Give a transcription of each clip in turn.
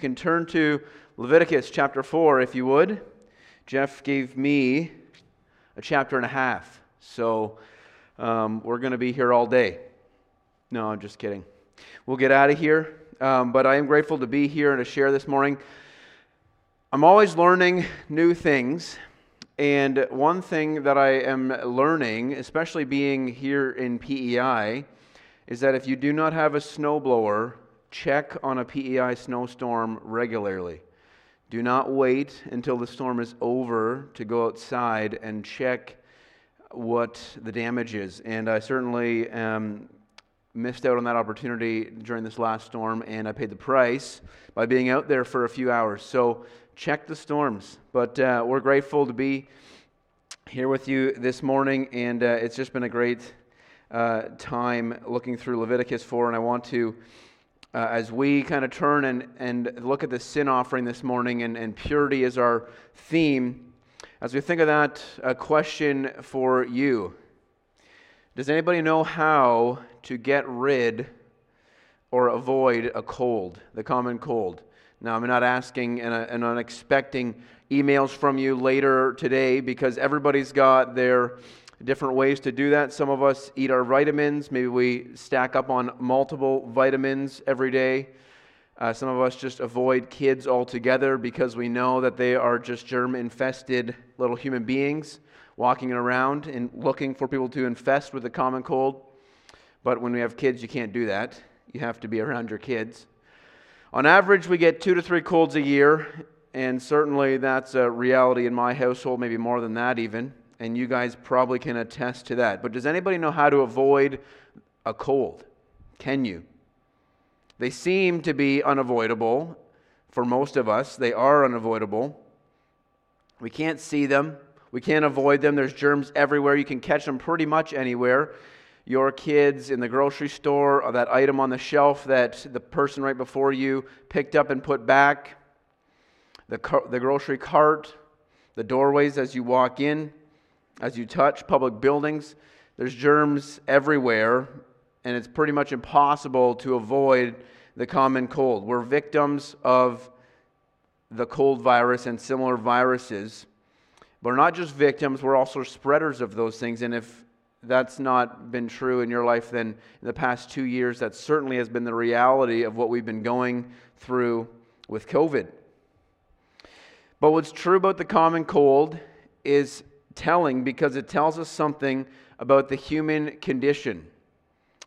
can turn to Leviticus chapter 4 if you would. Jeff gave me a chapter and a half, so um, we're going to be here all day. No, I'm just kidding. We'll get out of here, um, but I am grateful to be here and to share this morning. I'm always learning new things, and one thing that I am learning, especially being here in PEI, is that if you do not have a snowblower, check on a PEI snowstorm regularly. Do not wait until the storm is over to go outside and check what the damage is. And I certainly um, missed out on that opportunity during this last storm, and I paid the price by being out there for a few hours. So check the storms. But uh, we're grateful to be here with you this morning, and uh, it's just been a great uh, time looking through Leviticus 4, and I want to uh, as we kind of turn and, and look at the sin offering this morning, and, and purity is our theme, as we think of that, a question for you Does anybody know how to get rid or avoid a cold, the common cold? Now, I'm not asking and, and I'm expecting emails from you later today because everybody's got their different ways to do that. Some of us eat our vitamins. Maybe we stack up on multiple vitamins every day. Uh, some of us just avoid kids altogether because we know that they are just germ infested little human beings walking around and looking for people to infest with the common cold. But when we have kids, you can't do that. You have to be around your kids. On average, we get two to three colds a year, and certainly that's a reality in my household, maybe more than that even and you guys probably can attest to that. But does anybody know how to avoid a cold? Can you? They seem to be unavoidable for most of us. They are unavoidable. We can't see them, we can't avoid them. There's germs everywhere. You can catch them pretty much anywhere. Your kids in the grocery store, or that item on the shelf that the person right before you picked up and put back, the, car- the grocery cart, the doorways as you walk in as you touch public buildings. There's germs everywhere, and it's pretty much impossible to avoid the common cold. We're victims of the cold virus and similar viruses. But we're not just victims, we're also spreaders of those things. And if that's not been true in your life, then in the past two years, that certainly has been the reality of what we've been going through with COVID. But what's true about the common cold is telling because it tells us something about the human condition,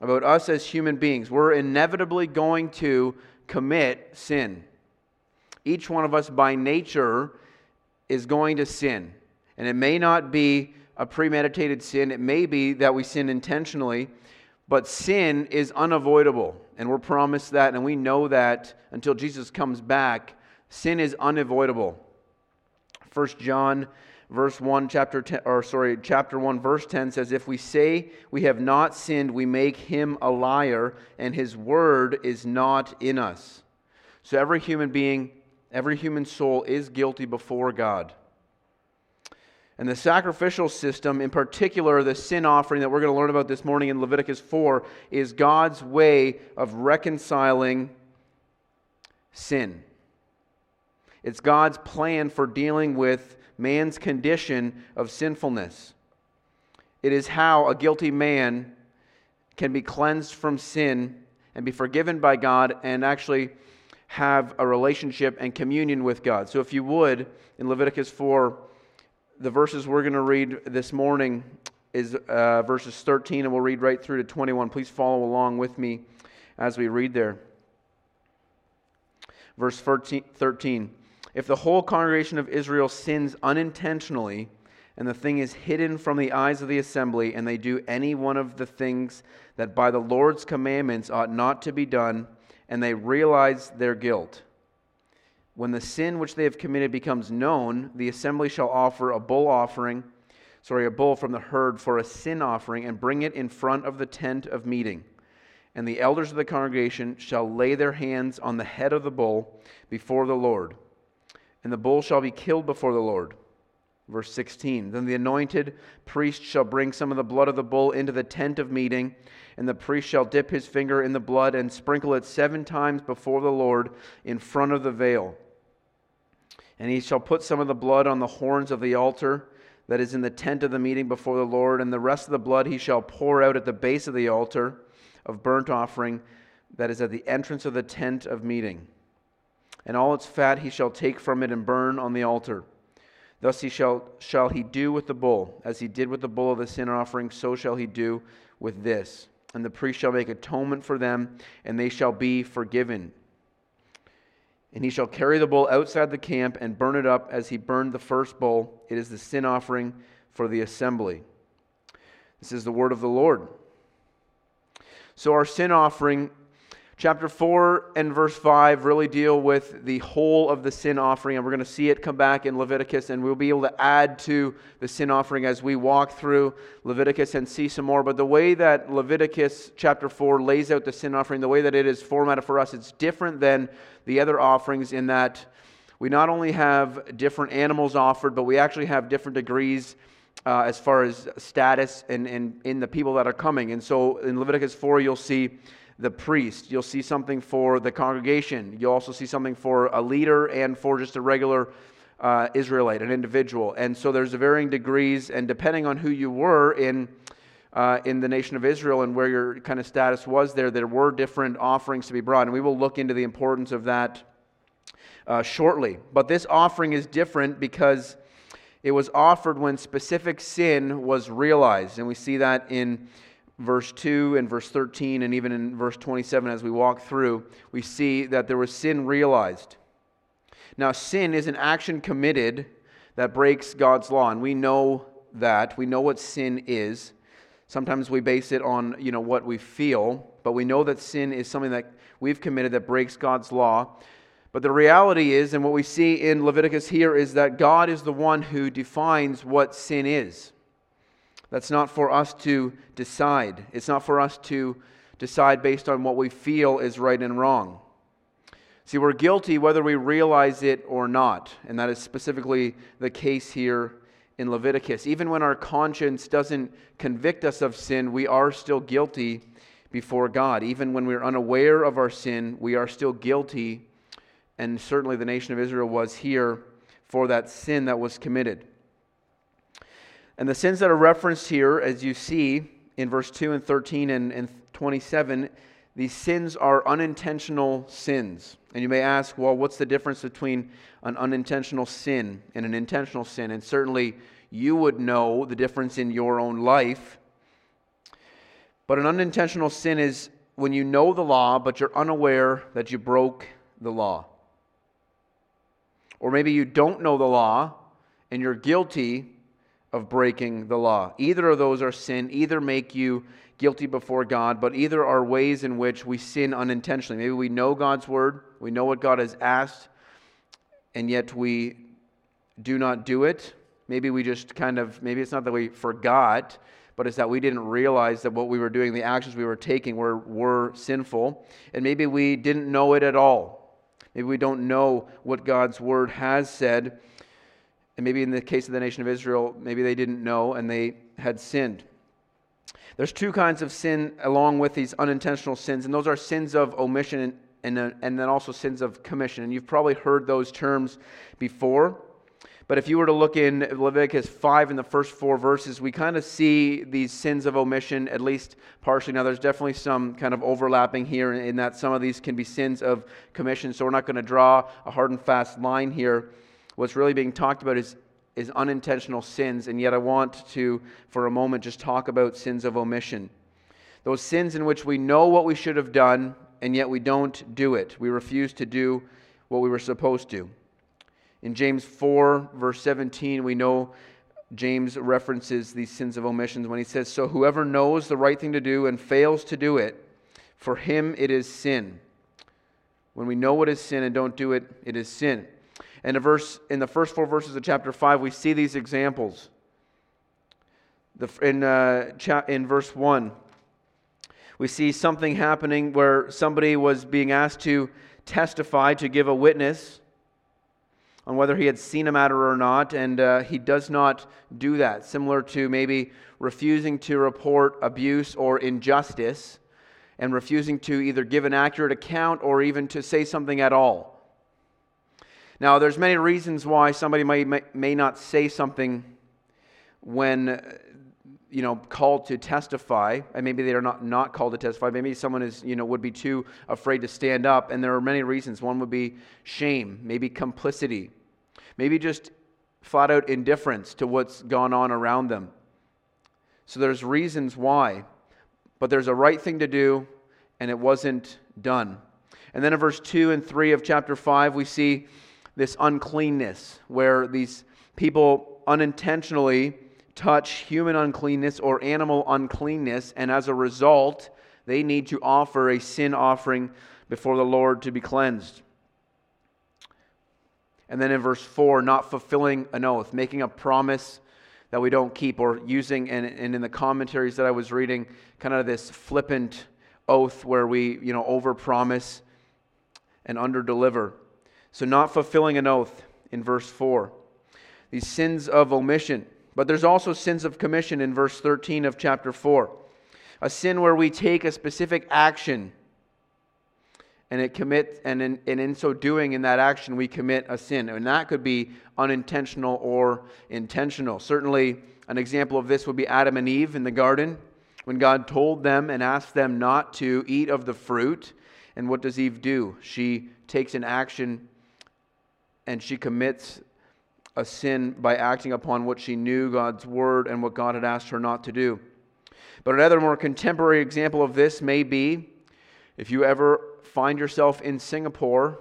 about us as human beings. We're inevitably going to commit sin. Each one of us, by nature, is going to sin. And it may not be a premeditated sin, it may be that we sin intentionally, but sin is unavoidable. And we're promised that, and we know that until Jesus comes back. Sin is unavoidable. 1 John verse 1 chapter 10 or sorry chapter 1 verse 10 says if we say we have not sinned we make him a liar and his word is not in us. So every human being every human soul is guilty before god. And the sacrificial system in particular the sin offering that we're going to learn about this morning in leviticus 4 is god's way of reconciling sin it's god's plan for dealing with man's condition of sinfulness. It is how a guilty man can be cleansed from sin and be forgiven by God and actually have a relationship and communion with God. So, if you would, in Leviticus 4, the verses we're going to read this morning is uh, verses 13, and we'll read right through to 21. Please follow along with me as we read there. Verse 13 if the whole congregation of Israel sins unintentionally, and the thing is hidden from the eyes of the assembly, and they do any one of the things that by the Lord's commandments ought not to be done, and they realize their guilt. When the sin which they have committed becomes known, the assembly shall offer a bull offering, sorry, a bull from the herd for a sin offering, and bring it in front of the tent of meeting. And the elders of the congregation shall lay their hands on the head of the bull before the Lord and the bull shall be killed before the Lord. Verse 16 Then the anointed priest shall bring some of the blood of the bull into the tent of meeting, and the priest shall dip his finger in the blood and sprinkle it seven times before the Lord in front of the veil. And he shall put some of the blood on the horns of the altar that is in the tent of the meeting before the Lord, and the rest of the blood he shall pour out at the base of the altar of burnt offering that is at the entrance of the tent of meeting. And all its fat he shall take from it and burn on the altar. Thus he shall, shall he do with the bull, as he did with the bull of the sin offering, so shall he do with this. And the priest shall make atonement for them, and they shall be forgiven. And he shall carry the bull outside the camp and burn it up as he burned the first bull. It is the sin offering for the assembly. This is the word of the Lord. So, our sin offering Chapter 4 and verse 5 really deal with the whole of the sin offering, and we're going to see it come back in Leviticus, and we'll be able to add to the sin offering as we walk through Leviticus and see some more. But the way that Leviticus chapter 4 lays out the sin offering, the way that it is formatted for us, it's different than the other offerings in that we not only have different animals offered, but we actually have different degrees. Uh, as far as status and, and in the people that are coming. And so in Leviticus 4, you'll see the priest. You'll see something for the congregation. You'll also see something for a leader and for just a regular uh, Israelite, an individual. And so there's varying degrees, and depending on who you were in. Uh, in the nation of Israel and where your kind of status was there, there were different offerings to be brought. And we will look into the importance of that uh, shortly. But this offering is different because it was offered when specific sin was realized. And we see that in verse 2 and verse 13, and even in verse 27 as we walk through, we see that there was sin realized. Now, sin is an action committed that breaks God's law, and we know that. We know what sin is. Sometimes we base it on you know, what we feel, but we know that sin is something that we've committed that breaks God's law. But the reality is, and what we see in Leviticus here, is that God is the one who defines what sin is. That's not for us to decide. It's not for us to decide based on what we feel is right and wrong. See, we're guilty whether we realize it or not, and that is specifically the case here in Leviticus. Even when our conscience doesn't convict us of sin, we are still guilty before God. Even when we're unaware of our sin, we are still guilty, and certainly the nation of Israel was here for that sin that was committed. And the sins that are referenced here, as you see in verse 2 and 13 and, and 27, these sins are unintentional sins. And you may ask, well, what's the difference between an unintentional sin and an intentional sin? And certainly you would know the difference in your own life. But an unintentional sin is when you know the law, but you're unaware that you broke the law. Or maybe you don't know the law and you're guilty of breaking the law. Either of those are sin, either make you guilty before God, but either are ways in which we sin unintentionally. Maybe we know God's word, we know what God has asked, and yet we do not do it. Maybe we just kind of, maybe it's not that we forgot, but it's that we didn't realize that what we were doing, the actions we were taking, were, were sinful. And maybe we didn't know it at all. Maybe we don't know what God's word has said and maybe in the case of the nation of Israel, maybe they didn't know and they had sinned. There's two kinds of sin along with these unintentional sins, and those are sins of omission and, and, uh, and then also sins of commission. And you've probably heard those terms before. But if you were to look in Leviticus 5 in the first four verses, we kind of see these sins of omission, at least partially. Now, there's definitely some kind of overlapping here in that some of these can be sins of commission, so we're not going to draw a hard and fast line here what's really being talked about is, is unintentional sins, and yet I want to, for a moment, just talk about sins of omission. Those sins in which we know what we should have done, and yet we don't do it. We refuse to do what we were supposed to. In James 4, verse 17, we know James references these sins of omissions when he says, So whoever knows the right thing to do and fails to do it, for him it is sin. When we know what is sin and don't do it, it is sin. And a verse, in the first four verses of chapter 5, we see these examples. The, in, uh, cha- in verse 1, we see something happening where somebody was being asked to testify, to give a witness. on whether he had seen a matter or not, and uh, he does not do that. Similar to maybe refusing to report abuse or injustice, and refusing to either give an accurate account or even to say something at all. Now, there's many reasons why somebody may, may, may not say something when you know, called to testify, and maybe they are not, not called to testify. Maybe someone is, you know, would be too afraid to stand up, and there are many reasons. One would be shame, maybe complicity, maybe just flat out indifference to what's gone on around them. So there's reasons why, but there's a right thing to do, and it wasn't done. And then in verse 2 and 3 of chapter 5, we see this uncleanness where these people unintentionally touch human uncleanness or animal uncleanness, and as a result, they need to offer a sin offering before the Lord to be cleansed. And then in verse 4, not fulfilling an oath, making a promise that we don't keep, or using, and, and in the commentaries that I was reading, kind of this flippant oath where we, you know, overpromise and underdeliver. So, not fulfilling an oath in verse 4. These sins of omission. But there's also sins of commission in verse 13 of chapter 4. A sin where we take a specific action and it commit and in, and in so doing in that action we commit a sin and that could be unintentional or intentional certainly an example of this would be adam and eve in the garden when god told them and asked them not to eat of the fruit and what does eve do she takes an action and she commits a sin by acting upon what she knew God's word and what God had asked her not to do. But another more contemporary example of this may be if you ever find yourself in Singapore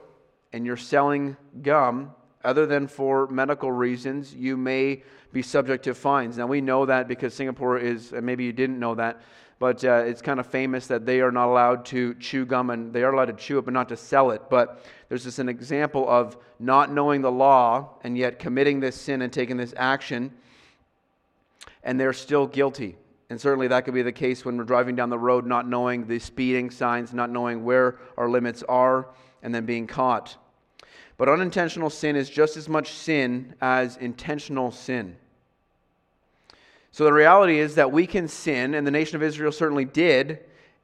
and you're selling gum, other than for medical reasons, you may be subject to fines. Now, we know that because Singapore is, and maybe you didn't know that, but uh, it's kind of famous that they are not allowed to chew gum and they are allowed to chew it but not to sell it. But there's just an example of not knowing the law and yet committing this sin and taking this action, and they're still guilty. And certainly that could be the case when we're driving down the road, not knowing the speeding signs, not knowing where our limits are, and then being caught. But unintentional sin is just as much sin as intentional sin. So the reality is that we can sin, and the nation of Israel certainly did,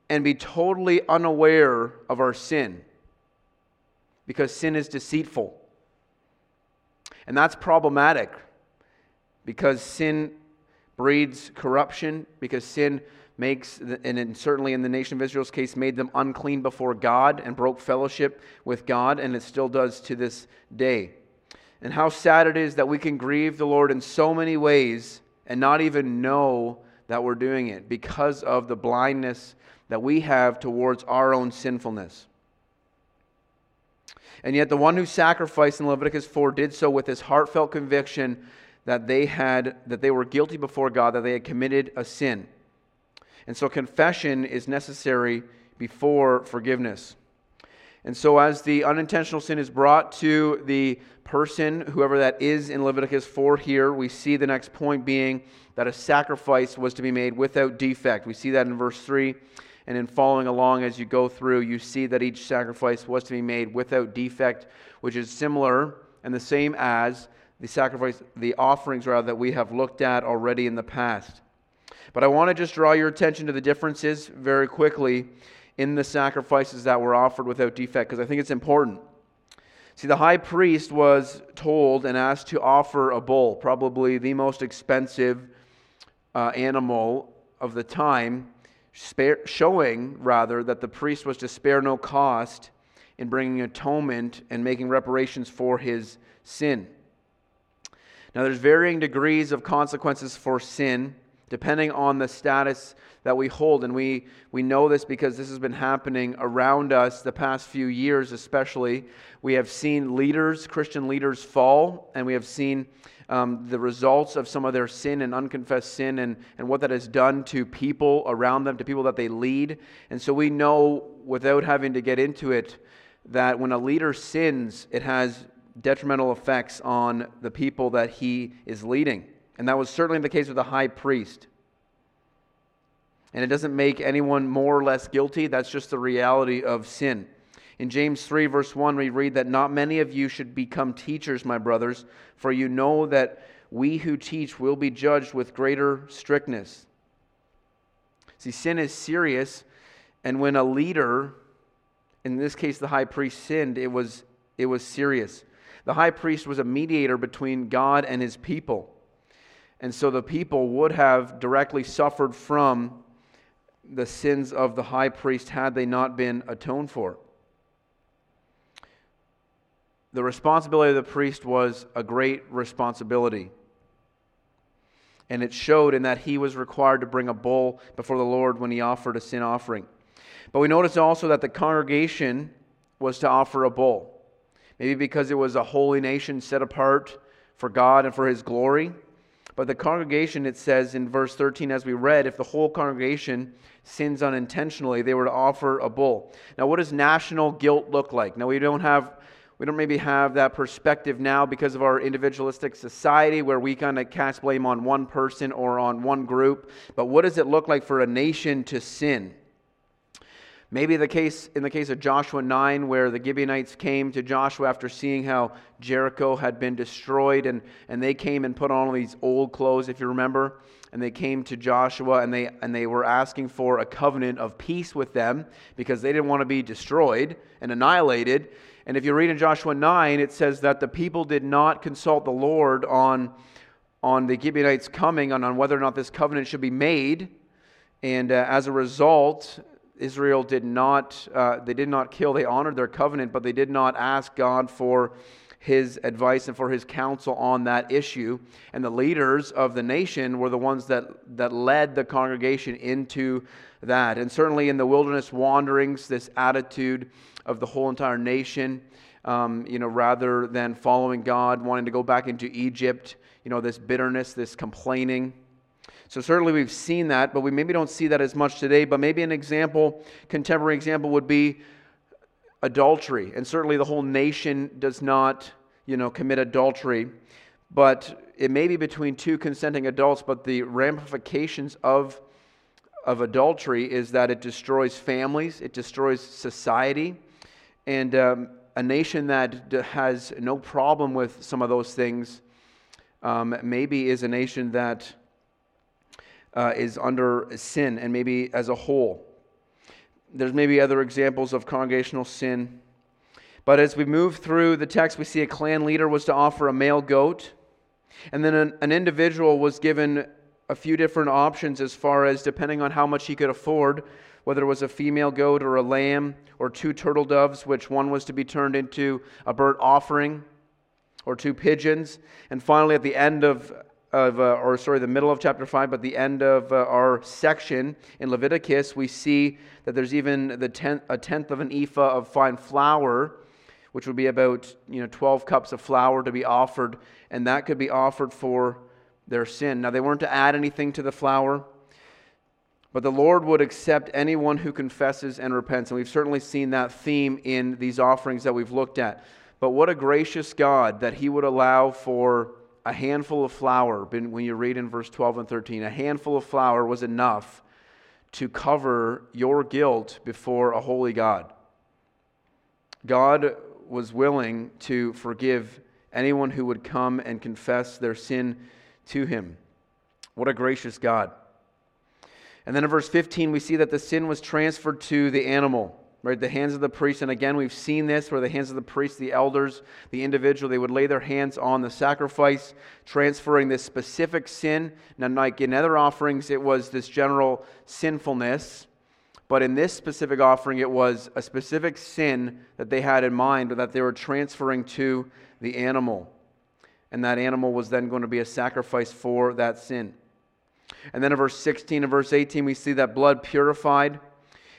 and be totally unaware of our sin because sin is deceitful. And that's problematic because sin breeds corruption, because sin makes, and certainly in the nation of Israel's case, made them unclean before God and broke fellowship with God, and it still does to this day. And how sad it is that we can grieve the Lord in so many ways and not even know that we're doing it because of the blindness that we have towards our own sinfulness. And yet, the one who sacrificed in Leviticus 4 did so with his heartfelt conviction that they had that they were guilty before God, that they had committed a sin. And so confession is necessary before forgiveness. And so, as the unintentional sin is brought to the person, whoever that is in Leviticus 4 here, we see the next point being that a sacrifice was to be made without defect. We see that in verse 3. And in following along as you go through, you see that each sacrifice was to be made without defect, which is similar and the same as the sacrifice, the offerings rather, that we have looked at already in the past. But I want to just draw your attention to the differences very quickly in the sacrifices that were offered without defect, because I think it's important. See, the high priest was told and asked to offer a bull, probably the most expensive uh, animal of the time, spare, showing rather that the priest was to spare no cost in bringing atonement and making reparations for his sin. Now, there's varying degrees of consequences for sin depending on the status that we hold. And we, we know this because this has been happening around us the past few years, especially. We have seen leaders, Christian leaders, fall, and we have seen um, the results of some of their sin and unconfessed sin and, and what that has done to people around them, to people that they lead. And so we know, without having to get into it, that when a leader sins, it has detrimental effects on the people that he is leading. And that was certainly the case with the high priest. And it doesn't make anyone more or less guilty. That's just the reality of sin. In James 3, verse 1, we read that not many of you should become teachers, my brothers, for you know that we who teach will be judged with greater strictness. See, sin is serious, and when a leader, in this case the high priest, sinned, it was, it was serious. The high priest was a mediator between God and his people. And so the people would have directly suffered from the sins of the high priest had they not been atoned for. The responsibility of the priest was a great responsibility. And it showed in that he was required to bring a bull before the Lord when he offered a sin offering. But we notice also that the congregation was to offer a bull. Maybe because it was a holy nation set apart for God and for his glory. But the congregation, it says in verse 13, as we read, if the whole congregation sins unintentionally, they were to offer a bull. Now, what does national guilt look like? Now, we don't have. We don't maybe have that perspective now because of our individualistic society where we kind of cast blame on one person or on one group. But what does it look like for a nation to sin? Maybe the case in the case of Joshua 9 where the Gibeonites came to Joshua after seeing how Jericho had been destroyed and, and they came and put on all these old clothes if you remember and they came to Joshua and they, and they were asking for a covenant of peace with them because they didn't want to be destroyed and annihilated. And if you read in Joshua 9, it says that the people did not consult the Lord on, on the Gibeonites coming, on, on whether or not this covenant should be made. And uh, as a result, Israel did not, uh, they did not kill, they honored their covenant, but they did not ask God for his advice and for his counsel on that issue. And the leaders of the nation were the ones that, that led the congregation into that. And certainly in the wilderness wanderings, this attitude of the whole entire nation, um, you know, rather than following God, wanting to go back into Egypt, you know, this bitterness, this complaining. So certainly we've seen that, but we maybe don't see that as much today. But maybe an example, contemporary example, would be adultery. And certainly the whole nation does not, you know, commit adultery. But it may be between two consenting adults, but the ramifications of, of adultery is that it destroys families, it destroys society. And um, a nation that has no problem with some of those things um, maybe is a nation that uh, is under sin and maybe as a whole. There's maybe other examples of congregational sin. But as we move through the text, we see a clan leader was to offer a male goat. And then an, an individual was given a few different options as far as depending on how much he could afford, whether it was a female goat or a lamb or two turtle doves, which one was to be turned into a burnt offering, or two pigeons. And finally, at the end of of, uh, or sorry, the middle of chapter 5, but the end of uh, our section in Leviticus, we see that there's even the tenth, a tenth of an ephah of fine flour, which would be about you know 12 cups of flour to be offered, and that could be offered for their sin. Now, they weren't to add anything to the flour, but the Lord would accept anyone who confesses and repents, and we've certainly seen that theme in these offerings that we've looked at. But what a gracious God that He would allow for a handful of flour, when you read in verse 12 and 13, a handful of flour was enough to cover your guilt before a holy God. God was willing to forgive anyone who would come and confess their sin to him. What a gracious God. And then in verse 15, we see that the sin was transferred to the animal right? The hands of the priest. And again, we've seen this where the hands of the priest, the elders, the individual, they would lay their hands on the sacrifice, transferring this specific sin. Now, like in other offerings, it was this general sinfulness. But in this specific offering, it was a specific sin that they had in mind that they were transferring to the animal. And that animal was then going to be a sacrifice for that sin. And then in verse 16 and verse 18, we see that blood purified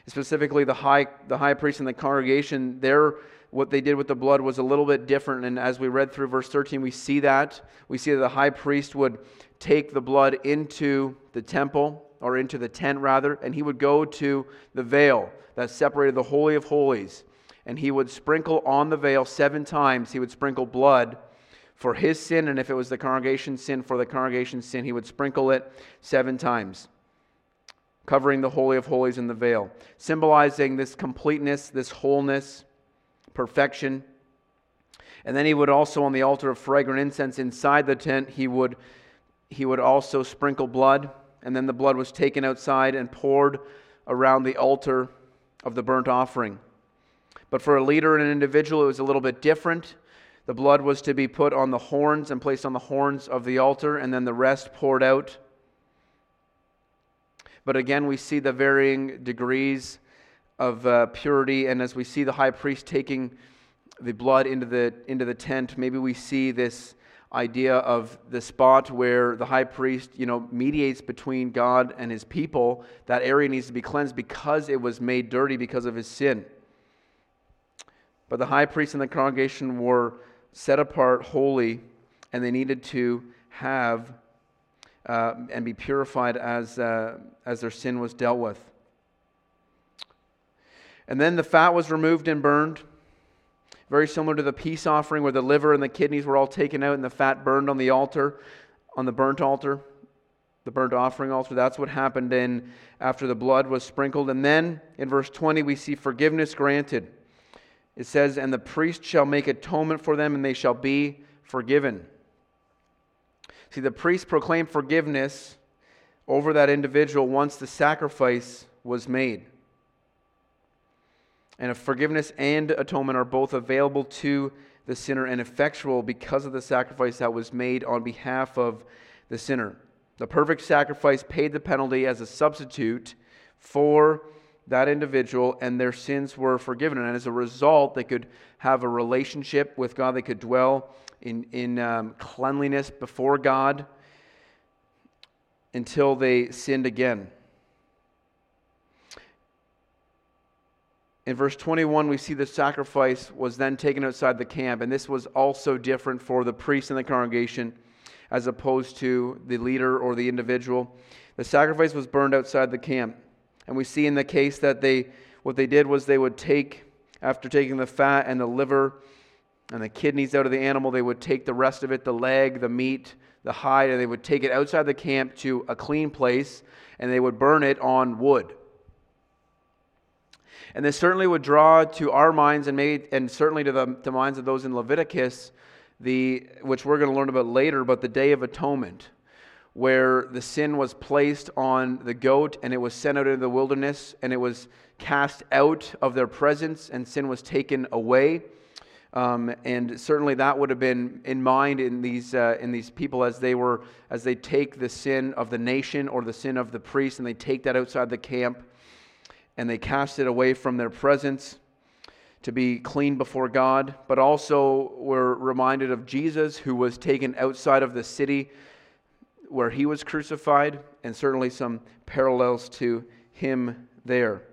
specifically the high, the high priest and the congregation, their, what they did with the blood was a little bit different. And as we read through verse 13, we see that. We see that the high priest would take the blood into the temple, or into the tent rather, and he would go to the veil that separated the Holy of Holies. And he would sprinkle on the veil seven times, he would sprinkle blood for his sin, and if it was the congregation's sin, for the congregation's sin, he would sprinkle it seven times covering the Holy of Holies in the veil, symbolizing this completeness, this wholeness. perfection. And then he would also, on the altar of fragrant incense inside the tent, he would, he would also sprinkle blood. And then the blood was taken outside and poured around the altar of the burnt offering. But for a leader and an individual, it was a little bit different. The blood was to be put on the horns and placed on the horns of the altar, and then the rest poured out. But again, we see the varying degrees of uh, purity, and as we see the high priest taking the blood into the, into the tent, maybe we see this idea of the spot where the high priest, you know, mediates between God and his people. That area needs to be cleansed because it was made dirty because of his sin. But the high priest and the congregation were set apart holy, and they needed to have uh, and be purified as, uh, as their sin was dealt with. And then the fat was removed and burned, very similar to the peace offering where the liver and the kidneys were all taken out and the fat burned on the altar, on the burnt altar, the burnt offering altar. That's what happened in after the blood was sprinkled. And then in verse 20 we see forgiveness granted. It says, And the priest shall make atonement for them, and they shall be forgiven. See, the priest proclaimed forgiveness over that individual once the sacrifice was made. And forgiveness and atonement are both available to the sinner and effectual because of the sacrifice that was made on behalf of the sinner. The perfect sacrifice paid the penalty as a substitute for that individual, and their sins were forgiven. And as a result, they could have a relationship with God. They could dwell in, in um, cleanliness before God until they sinned again. In verse 21, we see the sacrifice was then taken outside the camp, and this was also different for the priest in the congregation as opposed to the leader or the individual. The sacrifice was burned outside the camp. And we see in the case that they what they did was they would take after taking the fat and the liver and the kidneys out of the animal, they would take the rest of it, the leg, the meat, the hide, and they would take it outside the camp to a clean place and they would burn it on wood. And this certainly would draw to our minds and, maybe, and certainly to the, the minds of those in Leviticus, the, which we're going to learn about later, but the Day of Atonement, where the sin was placed on the goat and it was sent out into the wilderness and it was cast out of their presence and sin was taken away. Um, and certainly that would have been in mind in these, uh, in these people as they were as they take the sin of the nation or the sin of the priest and they take that outside the camp and they cast it away from their presence to be clean before God. But also we're reminded of Jesus who was taken outside of the city where he was crucified, and certainly some parallels to him there.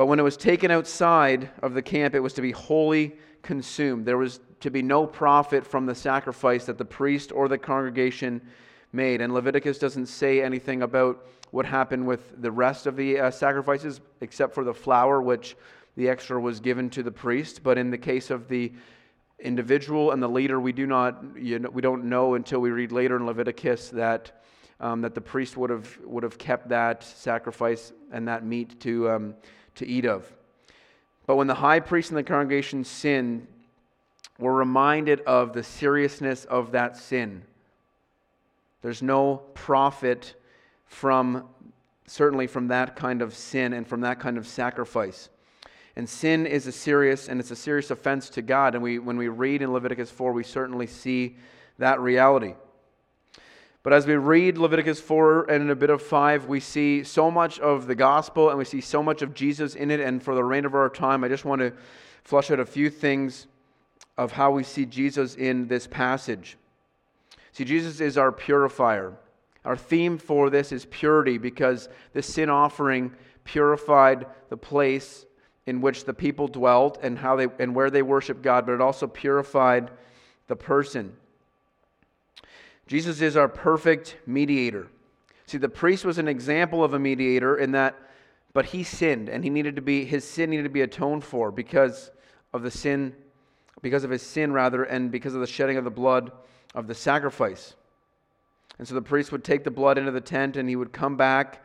But when it was taken outside of the camp, it was to be wholly consumed. There was to be no profit from the sacrifice that the priest or the congregation made. And Leviticus doesn't say anything about what happened with the rest of the uh, sacrifices, except for the flour, which the extra was given to the priest. But in the case of the individual and the leader, we do not, you know, we don't know until we read later in Leviticus that um, that the priest would have would have kept that sacrifice and that meat to um, to eat of. But when the high priest and the congregation sinned, we're reminded of the seriousness of that sin. There's no profit from certainly from that kind of sin and from that kind of sacrifice. And sin is a serious and it's a serious offense to God. And we, when we read in Leviticus 4, we certainly see that reality. But as we read Leviticus 4 and in a bit of 5, we see so much of the gospel and we see so much of Jesus in it. And for the remainder of our time, I just want to flush out a few things of how we see Jesus in this passage. See, Jesus is our purifier. Our theme for this is purity because the sin offering purified the place in which the people dwelt and how they and where they worshiped God, but it also purified the person. Jesus is our perfect mediator. See, the priest was an example of a mediator in that, but he sinned, and he needed to be his sin needed to be atoned for because of the sin, because of his sin rather, and because of the shedding of the blood of the sacrifice. And so the priest would take the blood into the tent, and he would come back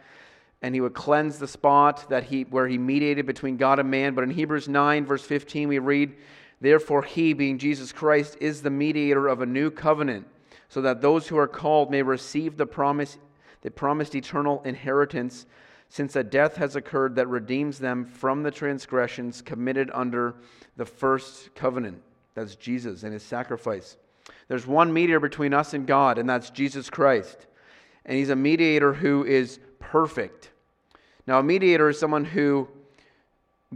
and he would cleanse the spot that he, where he mediated between God and man. But in Hebrews 9, verse 15, we read, Therefore, he, being Jesus Christ, is the mediator of a new covenant, so that those who are called may receive the promise, the promised eternal inheritance, since a death has occurred that redeems them from the transgressions committed under the first covenant. That's Jesus and his sacrifice. There's one mediator between us and God, and that's Jesus Christ. And he's a mediator who is perfect. Now, a mediator is someone who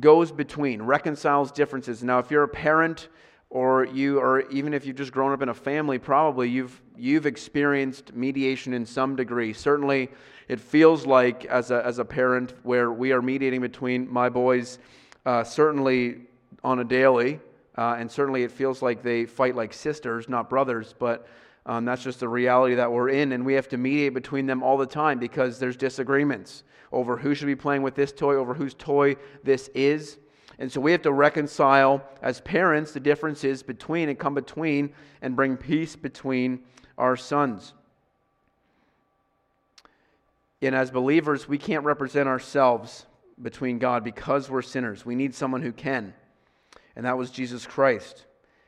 goes between, reconciles differences. Now, if you're a parent or you or even if you've just grown up in a family, probably you've you've experienced mediation in some degree. Certainly, it feels like as a as a parent where we are mediating between my boys, uh, certainly on a daily, uh, and certainly it feels like they fight like sisters, not brothers. But um, that's just the reality that we're in, and we have to mediate between them all the time because there's disagreements over who should be playing with this toy, over whose toy this is. And so we have to reconcile as parents the differences between and come between and bring peace between our sons. And as believers, we can't represent ourselves between God because we're sinners. We need someone who can, and that was Jesus Christ.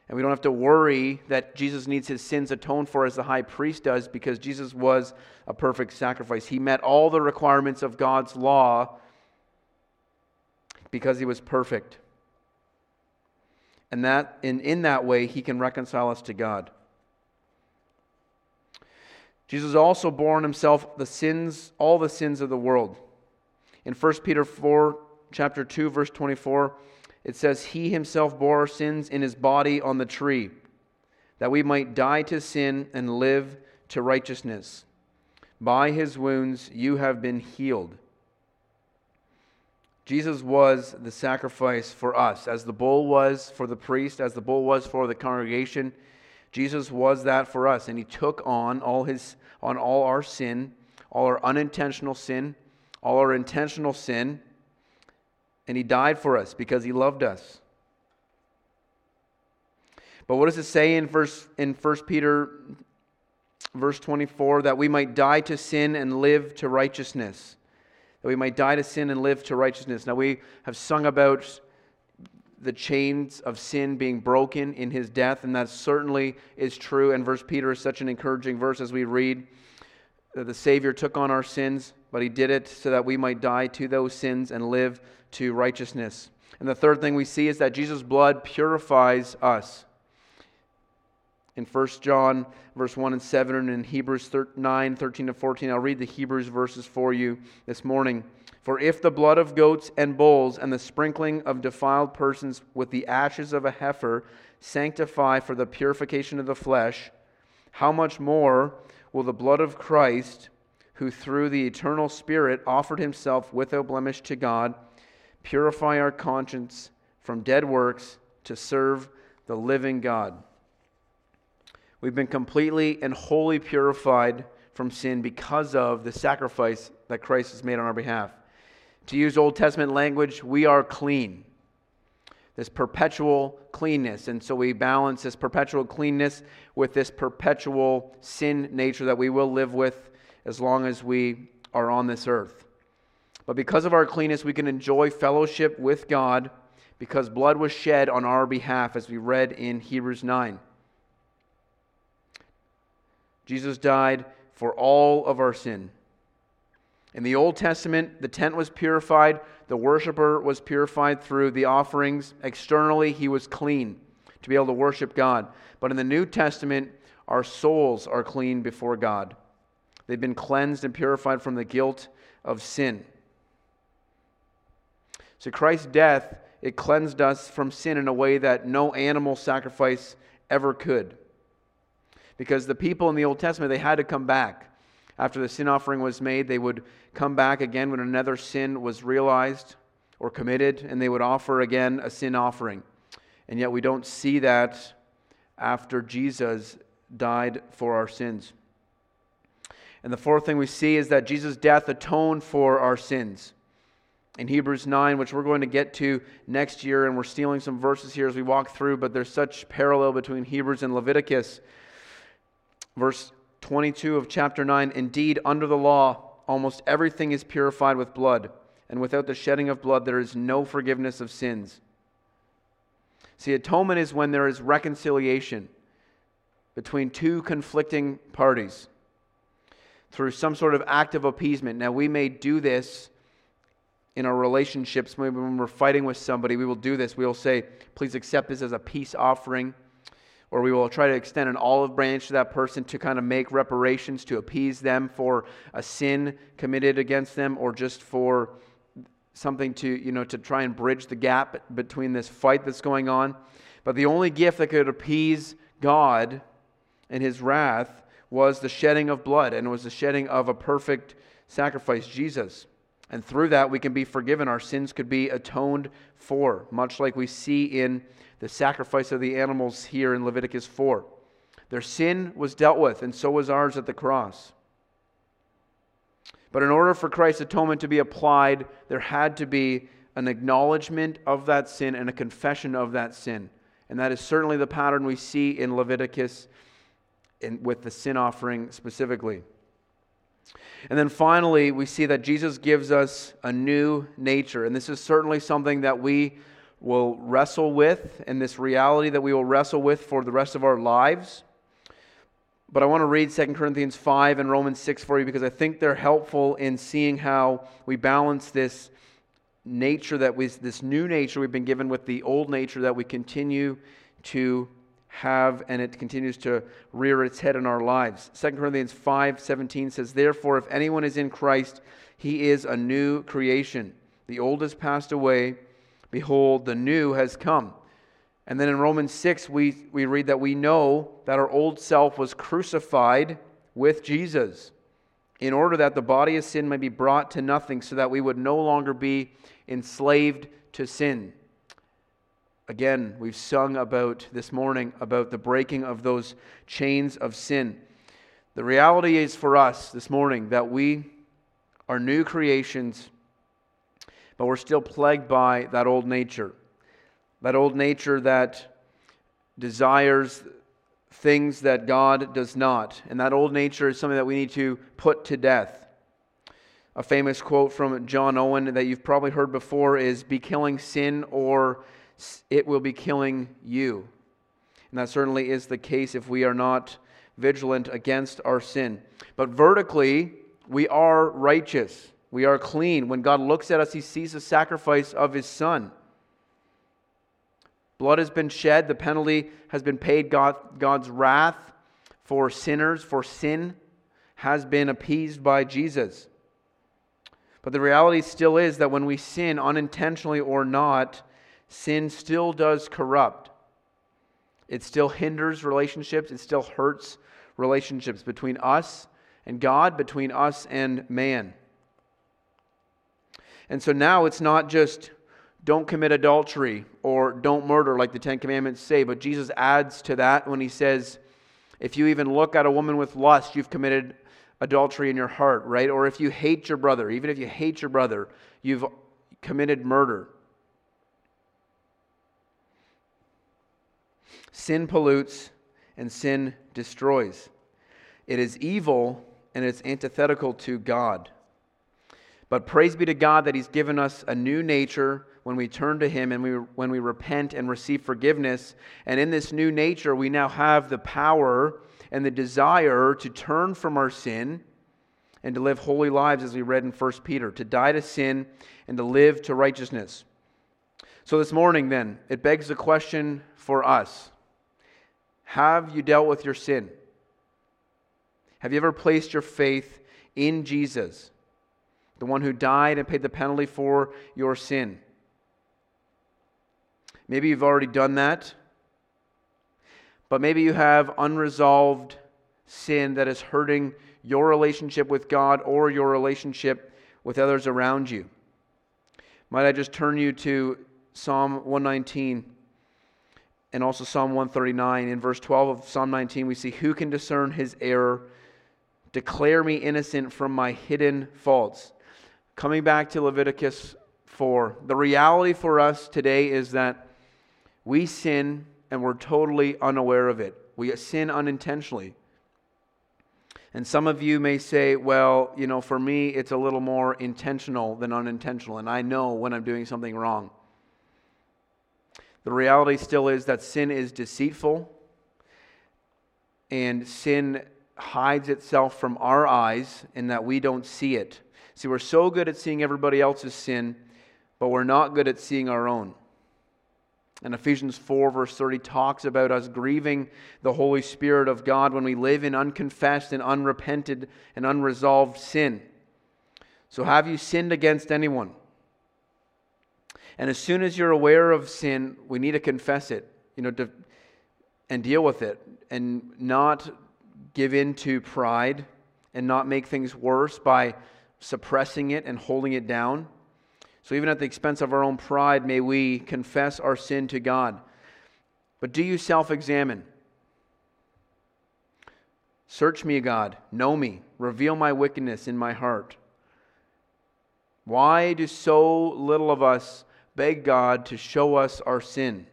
And we don't have to worry that Jesus needs his sins atoned for as the high priest does because Jesus was a perfect sacrifice. He met all the requirements of God's law because he was perfect. And that in, in that way he can reconcile us to God. Jesus also bore on himself the sins, all the sins of the world. In 1 Peter 4, chapter 2, verse 24, it says, He himself bore our sins in his body on the tree, that we might die to sin and live to righteousness. By his wounds you have been healed. Jesus was the sacrifice for us, as the bull was for the priest, as the bull was for the congregation. Jesus was that for us, and he took on all his on all our sin, all our unintentional sin, all our intentional sin and he died for us because he loved us. But what does it say in verse in 1 Peter verse 24 that we might die to sin and live to righteousness? That we might die to sin and live to righteousness. Now we have sung about the chains of sin being broken in his death, and that certainly is true. And verse Peter is such an encouraging verse as we read that the Savior took on our sins, but he did it so that we might die to those sins and live to righteousness. And the third thing we see is that Jesus' blood purifies us. In 1 John verse 1 and 7 and in Hebrews 9, 13 to 14, I'll read the Hebrews verses for you this morning. For if the blood of goats and bulls and the sprinkling of defiled persons with the ashes of a heifer sanctify for the purification of the flesh, how much more will the blood of Christ, who through the eternal Spirit offered himself without blemish to God, purify our conscience from dead works to serve the living God. We've been completely and wholly purified from sin because of the sacrifice that Christ has made on our behalf. To use Old Testament language, we are clean. This perpetual cleanness. And so we balance this perpetual cleanness with this perpetual sin nature that we will live with as long as we are on this earth. But because of our cleanness, we can enjoy fellowship with God because blood was shed on our behalf, as we read in Hebrews 9. Jesus died for all of our sin. In the Old Testament, the tent was purified, the worshiper was purified through the offerings. Externally, he was clean to be able to worship God. But in the New Testament, our souls are clean before God. They've been cleansed and purified from the guilt of sin. So Christ's death, it cleansed us from sin in a way that no animal sacrifice ever could. Because the people in the Old Testament, they had to come back. After the sin offering was made, they would come back again when another sin was realized or committed, and they would offer again a sin offering. And yet we don't see that after Jesus died for our sins. And the fourth thing we see is that Jesus' death atoned for our sins in Hebrews 9, which we're going to get to next year, and we're stealing some verses here as we walk through, but there's such parallel between Hebrews and Leviticus. Verse 22 of chapter 9 Indeed, under the law, almost everything is purified with blood, and without the shedding of blood, there is no forgiveness of sins. See, atonement is when there is reconciliation between two conflicting parties through some sort of act of appeasement. Now, we may do this in our relationships. Maybe when we're fighting with somebody, we will do this. We will say, please accept this as a peace offering. Or we will try to extend an olive branch to that person to kind of make reparations, to appease them for a sin committed against them, or just for something to, you know, to try and bridge the gap between this fight that's going on. But the only gift that could appease God and his wrath was the shedding of blood, and it was the shedding of a perfect sacrifice, Jesus. And through that, we can be forgiven. Our sins could be atoned for, much like we see in the sacrifice of the animals here in Leviticus 4. Their sin was dealt with, and so was ours at the cross. But in order for Christ's atonement to be applied, there had to be an acknowledgement of that sin and a confession of that sin. And that is certainly the pattern we see in Leviticus in, with the sin offering specifically. And then finally, we see that Jesus gives us a new nature. And this is certainly something that we will wrestle with, and this reality that we will wrestle with for the rest of our lives. But I want to read 2 Corinthians 5 and Romans 6 for you because I think they're helpful in seeing how we balance this nature that we, this new nature we've been given with the old nature that we continue to have and it continues to rear its head in our lives. 2 Corinthians 5:17 says, "Therefore if anyone is in Christ, he is a new creation. The old has passed away; behold, the new has come." And then in Romans 6, we, we read that we know that our old self was crucified with Jesus in order that the body of sin may be brought to nothing, so that we would no longer be enslaved to sin. Again, we've sung about this morning about the breaking of those chains of sin. The reality is for us this morning that we are new creations, but we're still plagued by that old nature. That old nature that desires things that God does not. And that old nature is something that we need to put to death. A famous quote from John Owen that you've probably heard before is Be killing sin or it will be killing you. And that certainly is the case if we are not vigilant against our sin. But vertically, we are righteous. We are clean. When God looks at us, he sees the sacrifice of his son. Blood has been shed, the penalty has been paid. God, God's wrath for sinners, for sin, has been appeased by Jesus. But the reality still is that when we sin, unintentionally or not, sin still does corrupt. It still hinders relationships, it still hurts relationships between us and God, between us and man. And so now it's not just don't commit adultery or don't murder like the Ten Commandments say, but Jesus adds to that when he says, if you even look at a woman with lust, you've committed adultery in your heart, right? Or if you hate your brother, even if you hate your brother, you've committed murder. Sin pollutes and sin destroys. It is evil and it's antithetical to God. But praise be to God that He's given us a new nature when we turn to Him and we, when we repent and receive forgiveness. And in this new nature, we now have the power and the desire to turn from our sin and to live holy lives, as we read in 1 Peter, to die to sin and to live to righteousness. So, this morning, then, it begs the question for us have you dealt with your sin? Have you ever placed your faith in Jesus, the one who died and paid the penalty for your sin? Maybe you've already done that, but maybe you have unresolved sin that is hurting your relationship with God or your relationship with others around you. Might I just turn you to Psalm 119? and also Psalm 139. In verse 12 of Psalm 19, we see, Who can discern his error? Declare me innocent from my hidden faults. Coming back to Leviticus 4, the reality for us today is that we sin and we're totally unaware of it. We sin unintentionally. And some of you may say, well, you know, for me, it's a little more intentional than unintentional, and I know when I'm doing something wrong. The reality still is that sin is deceitful, and sin hides itself from our eyes in that we don't see it. See, we're so good at seeing everybody else's sin, but we're not good at seeing our own. And Ephesians 4, verse 30, talks about us grieving the Holy Spirit of God when we live in unconfessed and unrepented and unresolved sin. So, have you sinned against anyone? And as soon as you're aware of sin, we need to confess it, you know, to, and deal with it, and not give in to pride and not make things worse by suppressing it and holding it down. So, even at the expense of our own pride, may we confess our sin to God. But do you self examine? Search me, God. Know me. Reveal my wickedness in my heart. Why do so little of us beg God to show us our sin?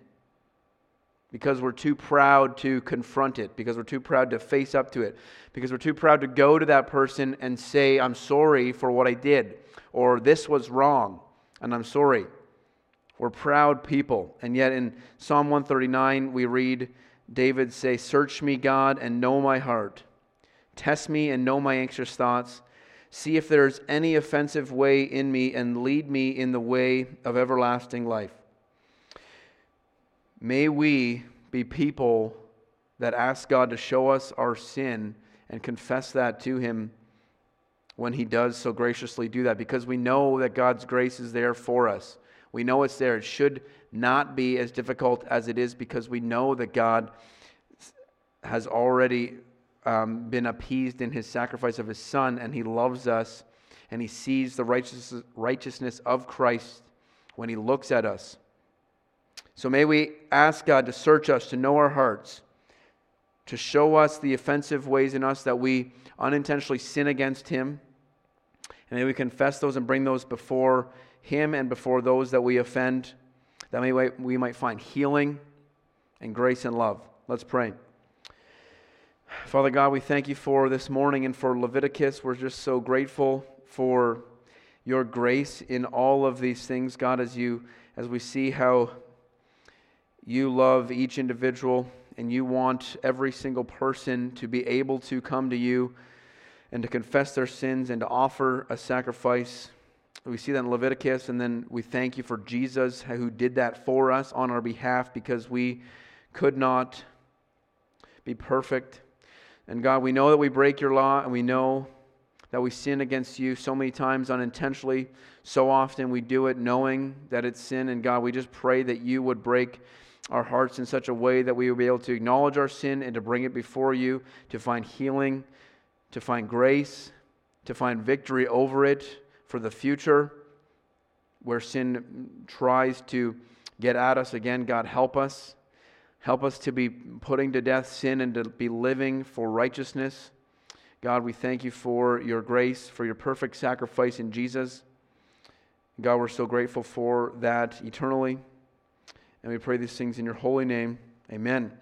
Because we're too proud to confront it, because we're too proud to face up to it, because we're too proud to go to that person and say, I'm sorry for what I did, or this was wrong and I'm sorry. We're proud people. And yet in Psalm 139, we read David say, Search me, God, and know my heart. Test me and know my anxious thoughts. See if there is any offensive way in me, and lead me in the way of everlasting life. May we be people that ask God to show us our sin and confess that to Him when He does so graciously do that because we know that God's grace is there for us. We know it's there. It should not be as difficult as it is because we know that God has already um, been appeased in His sacrifice of His Son and He loves us and He sees the righteousness, righteousness of Christ when He looks at us. So may we ask God to search us, to know our hearts, to show us the offensive ways in us that we unintentionally sin against Him and may we confess those and bring those before Him and before those that we offend, that may we might find healing and grace and love. Let's pray. Father God, we thank you for this morning and for Leviticus. We're just so grateful for your grace in all of these things, God, as you as we see how you love each individual and you want every single person to be able to come to you and to confess their sins and to offer a sacrifice. We see that in Leviticus, and then we thank you for Jesus who did that for us on our behalf because we could not be perfect. And God, we know that we break your law, and we know that we sin against you so many times unintentionally. So often we do it knowing that it's sin. And God, we just pray that you would break our hearts in such a way that we will be able to acknowledge our sin and to bring it before you, to find healing to find grace, to find victory over it for the future. Where sin tries to get at us again, God, help us. Help us to be putting to death sin and to be living for righteousness. God, we thank you for your grace, for your perfect sacrifice in Jesus. God, we're so grateful for that eternally. And we pray these things in your holy name. Amen.